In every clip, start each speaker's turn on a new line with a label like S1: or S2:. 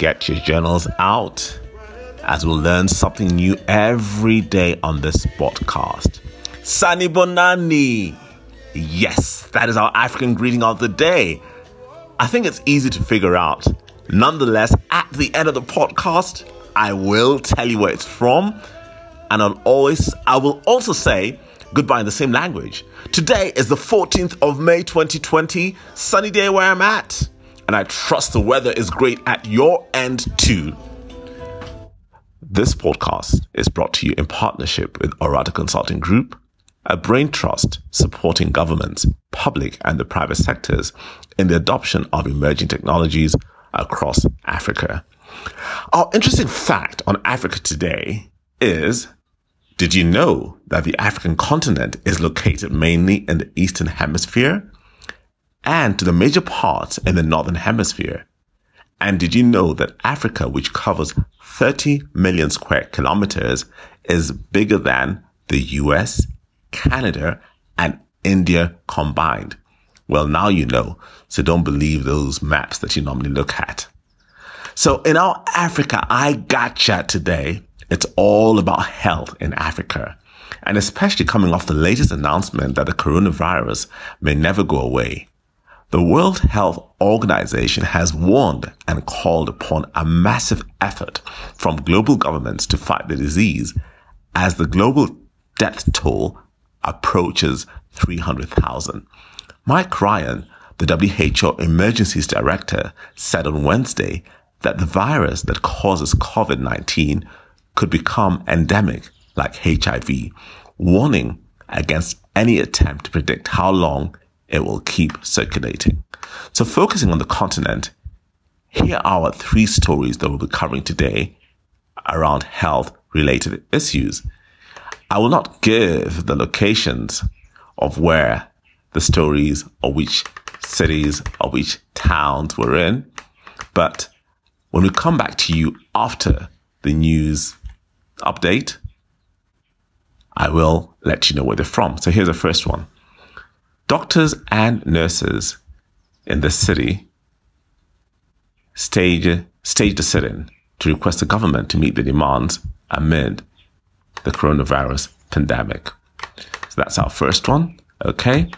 S1: Get your journals out as we'll learn something new every day on this podcast. Sani Bonani. Yes, that is our African greeting of the day. I think it's easy to figure out. Nonetheless, at the end of the podcast, I will tell you where it's from, and I'll always I will also say goodbye in the same language. Today is the 14th of May 2020, sunny day where I'm at, and I trust the weather is great at your end too. This podcast is brought to you in partnership with Orada Consulting Group, a brain trust supporting governments, public and the private sectors in the adoption of emerging technologies across Africa. Our interesting fact on Africa today is did you know that the African continent is located mainly in the Eastern Hemisphere and to the major parts in the Northern Hemisphere? And did you know that Africa, which covers 30 million square kilometers, is bigger than the US, Canada, and India combined? Well, now you know, so don't believe those maps that you normally look at. So in our Africa I Gotcha today, it's all about health in Africa. And especially coming off the latest announcement that the coronavirus may never go away. The World Health Organization has warned and called upon a massive effort from global governments to fight the disease as the global death toll approaches 300,000. Mike Ryan, the WHO Emergencies Director, said on Wednesday that the virus that causes COVID-19 could become endemic like HIV, warning against any attempt to predict how long it will keep circulating. So focusing on the continent, here are our three stories that we'll be covering today around health related issues. I will not give the locations of where the stories or which cities or which towns we're in, but when we come back to you after the news update, I will let you know where they're from. So here's the first one. Doctors and nurses in the city stage, staged a sit-in to request the government to meet the demands amid the coronavirus pandemic. So that's our first one. Okay.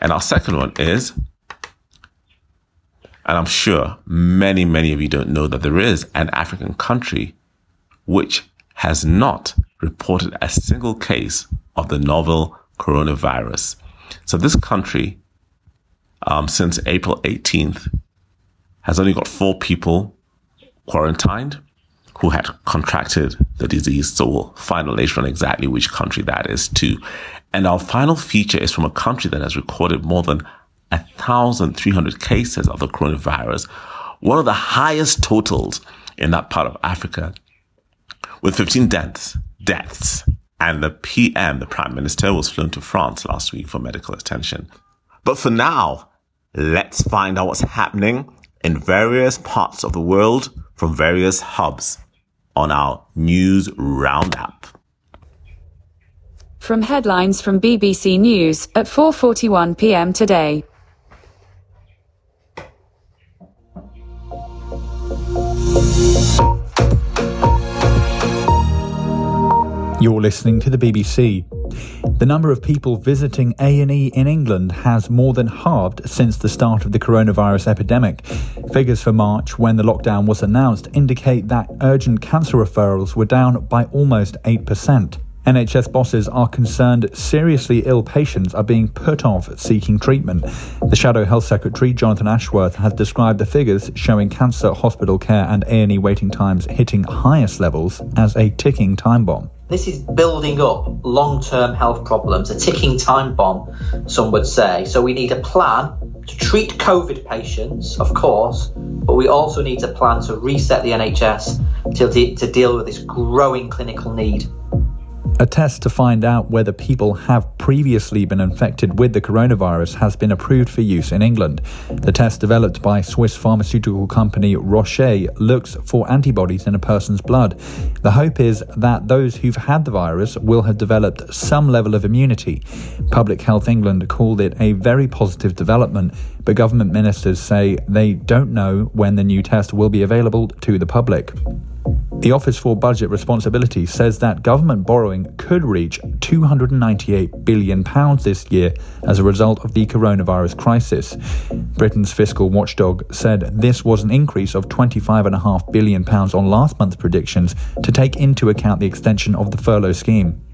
S1: And our second one is, and I'm sure many, many of you don't know that there is an African country which has not reported a single case of the novel coronavirus. So this country, um, since April 18th, has only got four people quarantined who had contracted the disease. So we'll find out later on exactly which country that is too. And our final feature is from a country that has recorded more than 1,300 cases of the coronavirus, one of the highest totals in that part of Africa, with 15 deaths, deaths and the PM, the Prime Minister, was flown to France last week for medical attention. But for now, let's find out what's happening in various parts of the world from various hubs on our news roundup.
S2: From headlines from BBC News at 4:41 p.m. today.
S3: You're listening to the BBC. The number of people visiting A&E in England has more than halved since the start of the coronavirus epidemic. Figures for March, when the lockdown was announced, indicate that urgent cancer referrals were down by almost 8%. NHS bosses are concerned seriously ill patients are being put off seeking treatment. The Shadow Health Secretary, Jonathan Ashworth, has described the figures showing cancer hospital care and A&E waiting times hitting highest levels as a ticking time bomb.
S4: This is building up long term health problems, a ticking time bomb, some would say. So we need a plan to treat COVID patients, of course, but we also need a plan to reset the NHS to, de- to deal with this growing clinical need.
S3: A test to find out whether people have previously been infected with the coronavirus has been approved for use in England. The test developed by Swiss pharmaceutical company Roche looks for antibodies in a person's blood. The hope is that those who've had the virus will have developed some level of immunity. Public Health England called it a very positive development, but government ministers say they don't know when the new test will be available to the public. The Office for Budget Responsibility says that government borrowing could reach £298 billion this year as a result of the coronavirus crisis. Britain's fiscal watchdog said this was an increase of £25.5 billion on last month's predictions to take into account the extension of the furlough scheme.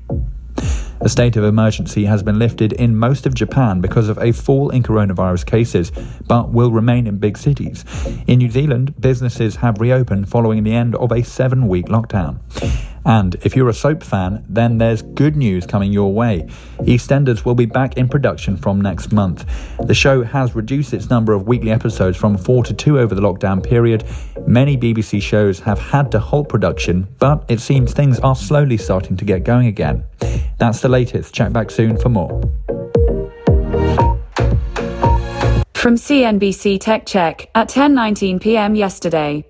S3: A state of emergency has been lifted in most of Japan because of a fall in coronavirus cases, but will remain in big cities. In New Zealand, businesses have reopened following the end of a seven week lockdown. And if you're a soap fan, then there's good news coming your way. EastEnders will be back in production from next month. The show has reduced its number of weekly episodes from four to two over the lockdown period. Many BBC shows have had to halt production, but it seems things are slowly starting to get going again. That's the latest. Check back soon for more.
S2: From CNBC Tech Check at 10:19 p.m. yesterday.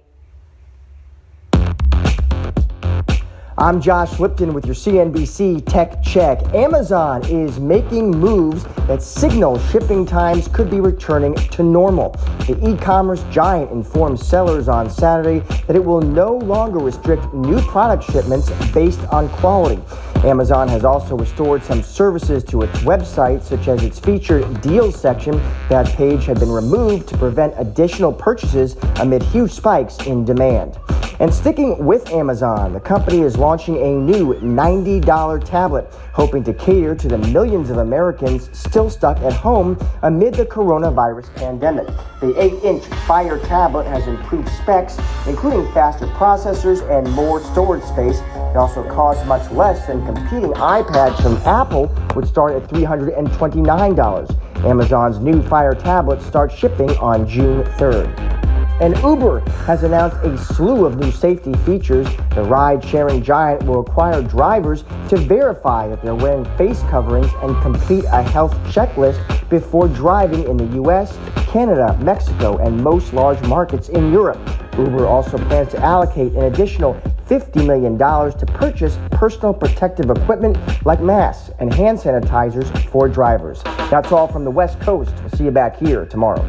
S5: I'm Josh Lipton with your CNBC Tech Check. Amazon is making moves that signal shipping times could be returning to normal. The e commerce giant informed sellers on Saturday that it will no longer restrict new product shipments based on quality. Amazon has also restored some services to its website, such as its featured deals section. That page had been removed to prevent additional purchases amid huge spikes in demand. And sticking with Amazon, the company is launching a new $90 tablet, hoping to cater to the millions of Americans still stuck at home amid the coronavirus pandemic. The 8 inch Fire tablet has improved specs, including faster processors and more storage space. It also costs much less than competing iPads from Apple, which start at $329. Amazon's new Fire tablet starts shipping on June 3rd. And Uber has announced a slew of new safety features. The ride sharing giant will require drivers to verify that they're wearing face coverings and complete a health checklist before driving in the US, Canada, Mexico, and most large markets in Europe. Uber also plans to allocate an additional $50 million to purchase personal protective equipment like masks and hand sanitizers for drivers. That's all from the West Coast. We'll see you back here tomorrow.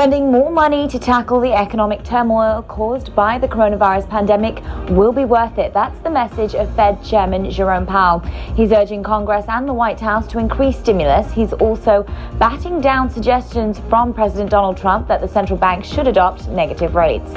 S6: Spending more money to tackle the economic turmoil caused by the coronavirus pandemic will be worth it. That's the message of Fed Chairman Jerome Powell. He's urging Congress and the White House to increase stimulus. He's also batting down suggestions from President Donald Trump that the central bank should adopt negative rates.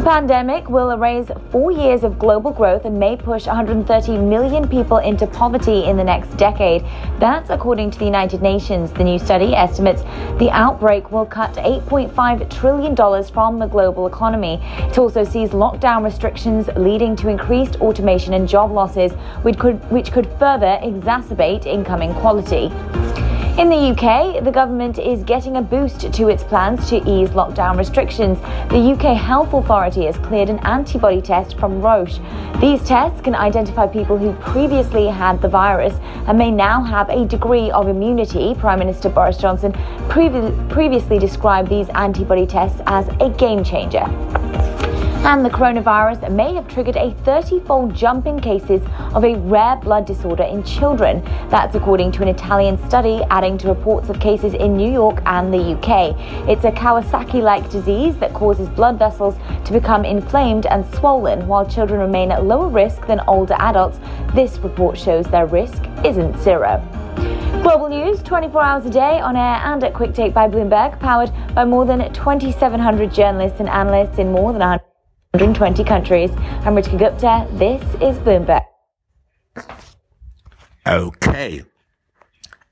S6: The pandemic will erase four years of global growth and may push 130 million people into poverty in the next decade. That's according to the United Nations. The new study estimates the outbreak will cut $8.5 trillion from the global economy. It also sees lockdown restrictions leading to increased automation and job losses, which could, which could further exacerbate income inequality. In the UK, the government is getting a boost to its plans to ease lockdown restrictions. The UK Health Authority has cleared an antibody test from Roche. These tests can identify people who previously had the virus and may now have a degree of immunity. Prime Minister Boris Johnson previ- previously described these antibody tests as a game changer. And the coronavirus may have triggered a 30 fold jump in cases of a rare blood disorder in children. That's according to an Italian study, adding to reports of cases in New York and the UK. It's a Kawasaki like disease that causes blood vessels to become inflamed and swollen, while children remain at lower risk than older adults. This report shows their risk isn't zero. Global news 24 hours a day on air and at QuickTake by Bloomberg, powered by more than 2,700 journalists and analysts in more than 100. 120 countries. I'm Ritika Gupta. This is Bloomberg.
S1: Okay.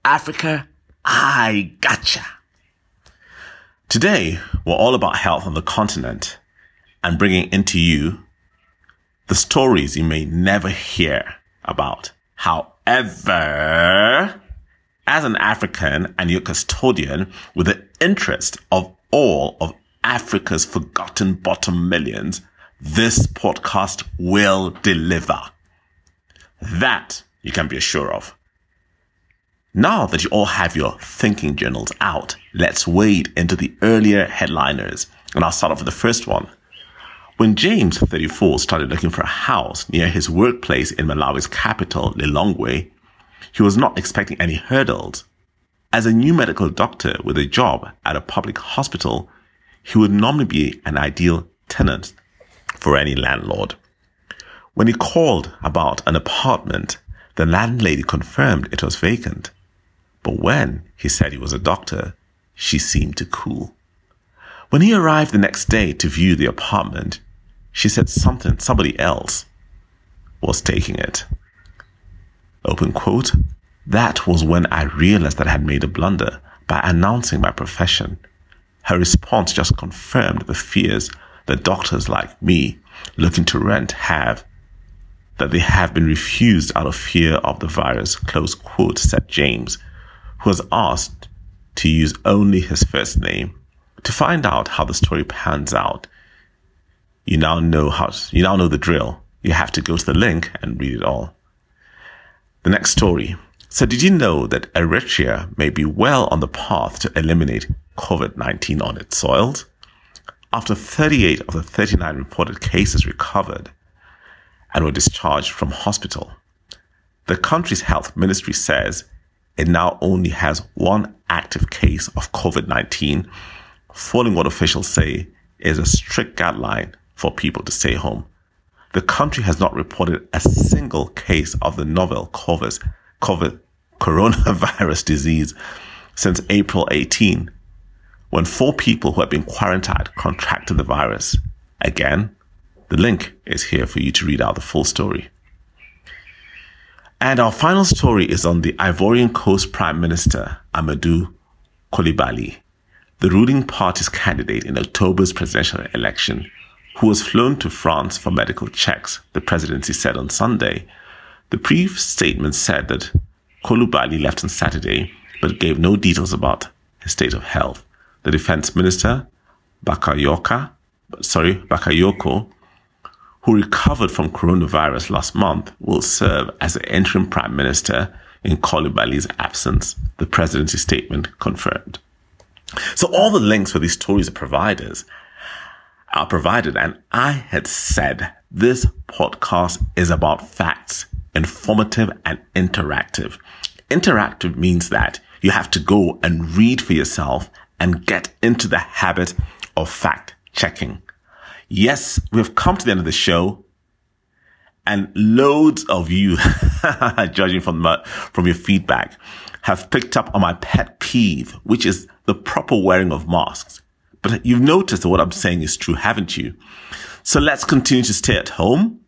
S1: Africa, I gotcha. Today, we're all about health on the continent and bringing into you the stories you may never hear about. However, as an African and your custodian with the interest of all of Africa's forgotten bottom millions, this podcast will deliver. That you can be assured of. Now that you all have your thinking journals out, let's wade into the earlier headliners. And I'll start off with the first one. When James, 34, started looking for a house near his workplace in Malawi's capital, Lilongwe, he was not expecting any hurdles. As a new medical doctor with a job at a public hospital, he would normally be an ideal tenant for any landlord. When he called about an apartment, the landlady confirmed it was vacant. But when he said he was a doctor, she seemed to cool. When he arrived the next day to view the apartment, she said something, somebody else was taking it. Open quote. That was when I realized that I had made a blunder by announcing my profession. Her response just confirmed the fears that doctors like me looking to rent have that they have been refused out of fear of the virus, close quote, said James, who was asked to use only his first name. To find out how the story pans out, you now know how, you now know the drill. You have to go to the link and read it all. The next story. So did you know that Eritrea may be well on the path to eliminate COVID-19 on its soils? After 38 of the 39 reported cases recovered and were discharged from hospital, the country's health ministry says it now only has one active case of COVID 19, following what officials say is a strict guideline for people to stay home. The country has not reported a single case of the novel COVID, COVID coronavirus disease since April 18, when four people who had been quarantined contracted the virus. Again, the link is here for you to read out the full story. And our final story is on the Ivorian Coast Prime Minister, Amadou Coulibaly, the ruling party's candidate in October's presidential election, who was flown to France for medical checks, the presidency said on Sunday. The brief statement said that Coulibaly left on Saturday, but gave no details about his state of health. The defense minister, Bakayoka, sorry, Bakayoko, who recovered from coronavirus last month, will serve as the interim prime minister in Coulibaly's absence, the presidency statement confirmed. So all the links for these stories are are provided, and I had said this podcast is about facts, informative and interactive. Interactive means that you have to go and read for yourself and get into the habit of fact checking. Yes, we've come to the end of the show and loads of you, judging from, my, from your feedback, have picked up on my pet peeve, which is the proper wearing of masks. But you've noticed that what I'm saying is true, haven't you? So let's continue to stay at home,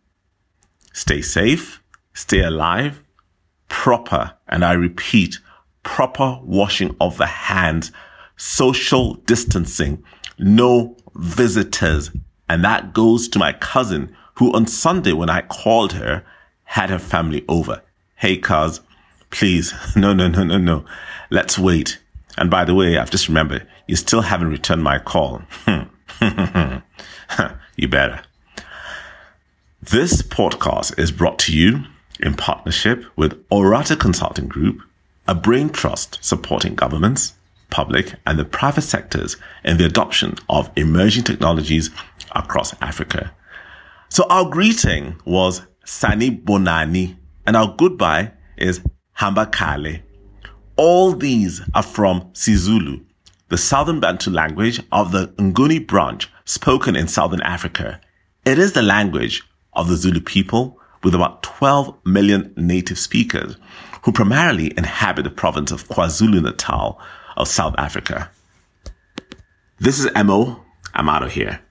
S1: stay safe, stay alive, proper, and I repeat, proper washing of the hands, social distancing, no visitors, and that goes to my cousin who on Sunday when I called her had her family over. Hey, cuz, please. No, no, no, no, no. Let's wait. And by the way, I've just remembered you still haven't returned my call. you better. This podcast is brought to you in partnership with Orata Consulting Group, a brain trust supporting governments, public, and the private sectors in the adoption of emerging technologies across Africa. So our greeting was Sani Bonani, and our goodbye is Hamba Kahle. All these are from Sizulu, the Southern Bantu language of the Nguni branch spoken in Southern Africa. It is the language of the Zulu people with about 12 million native speakers who primarily inhabit the province of KwaZulu Natal of South Africa. This is Mo. I'm out of here.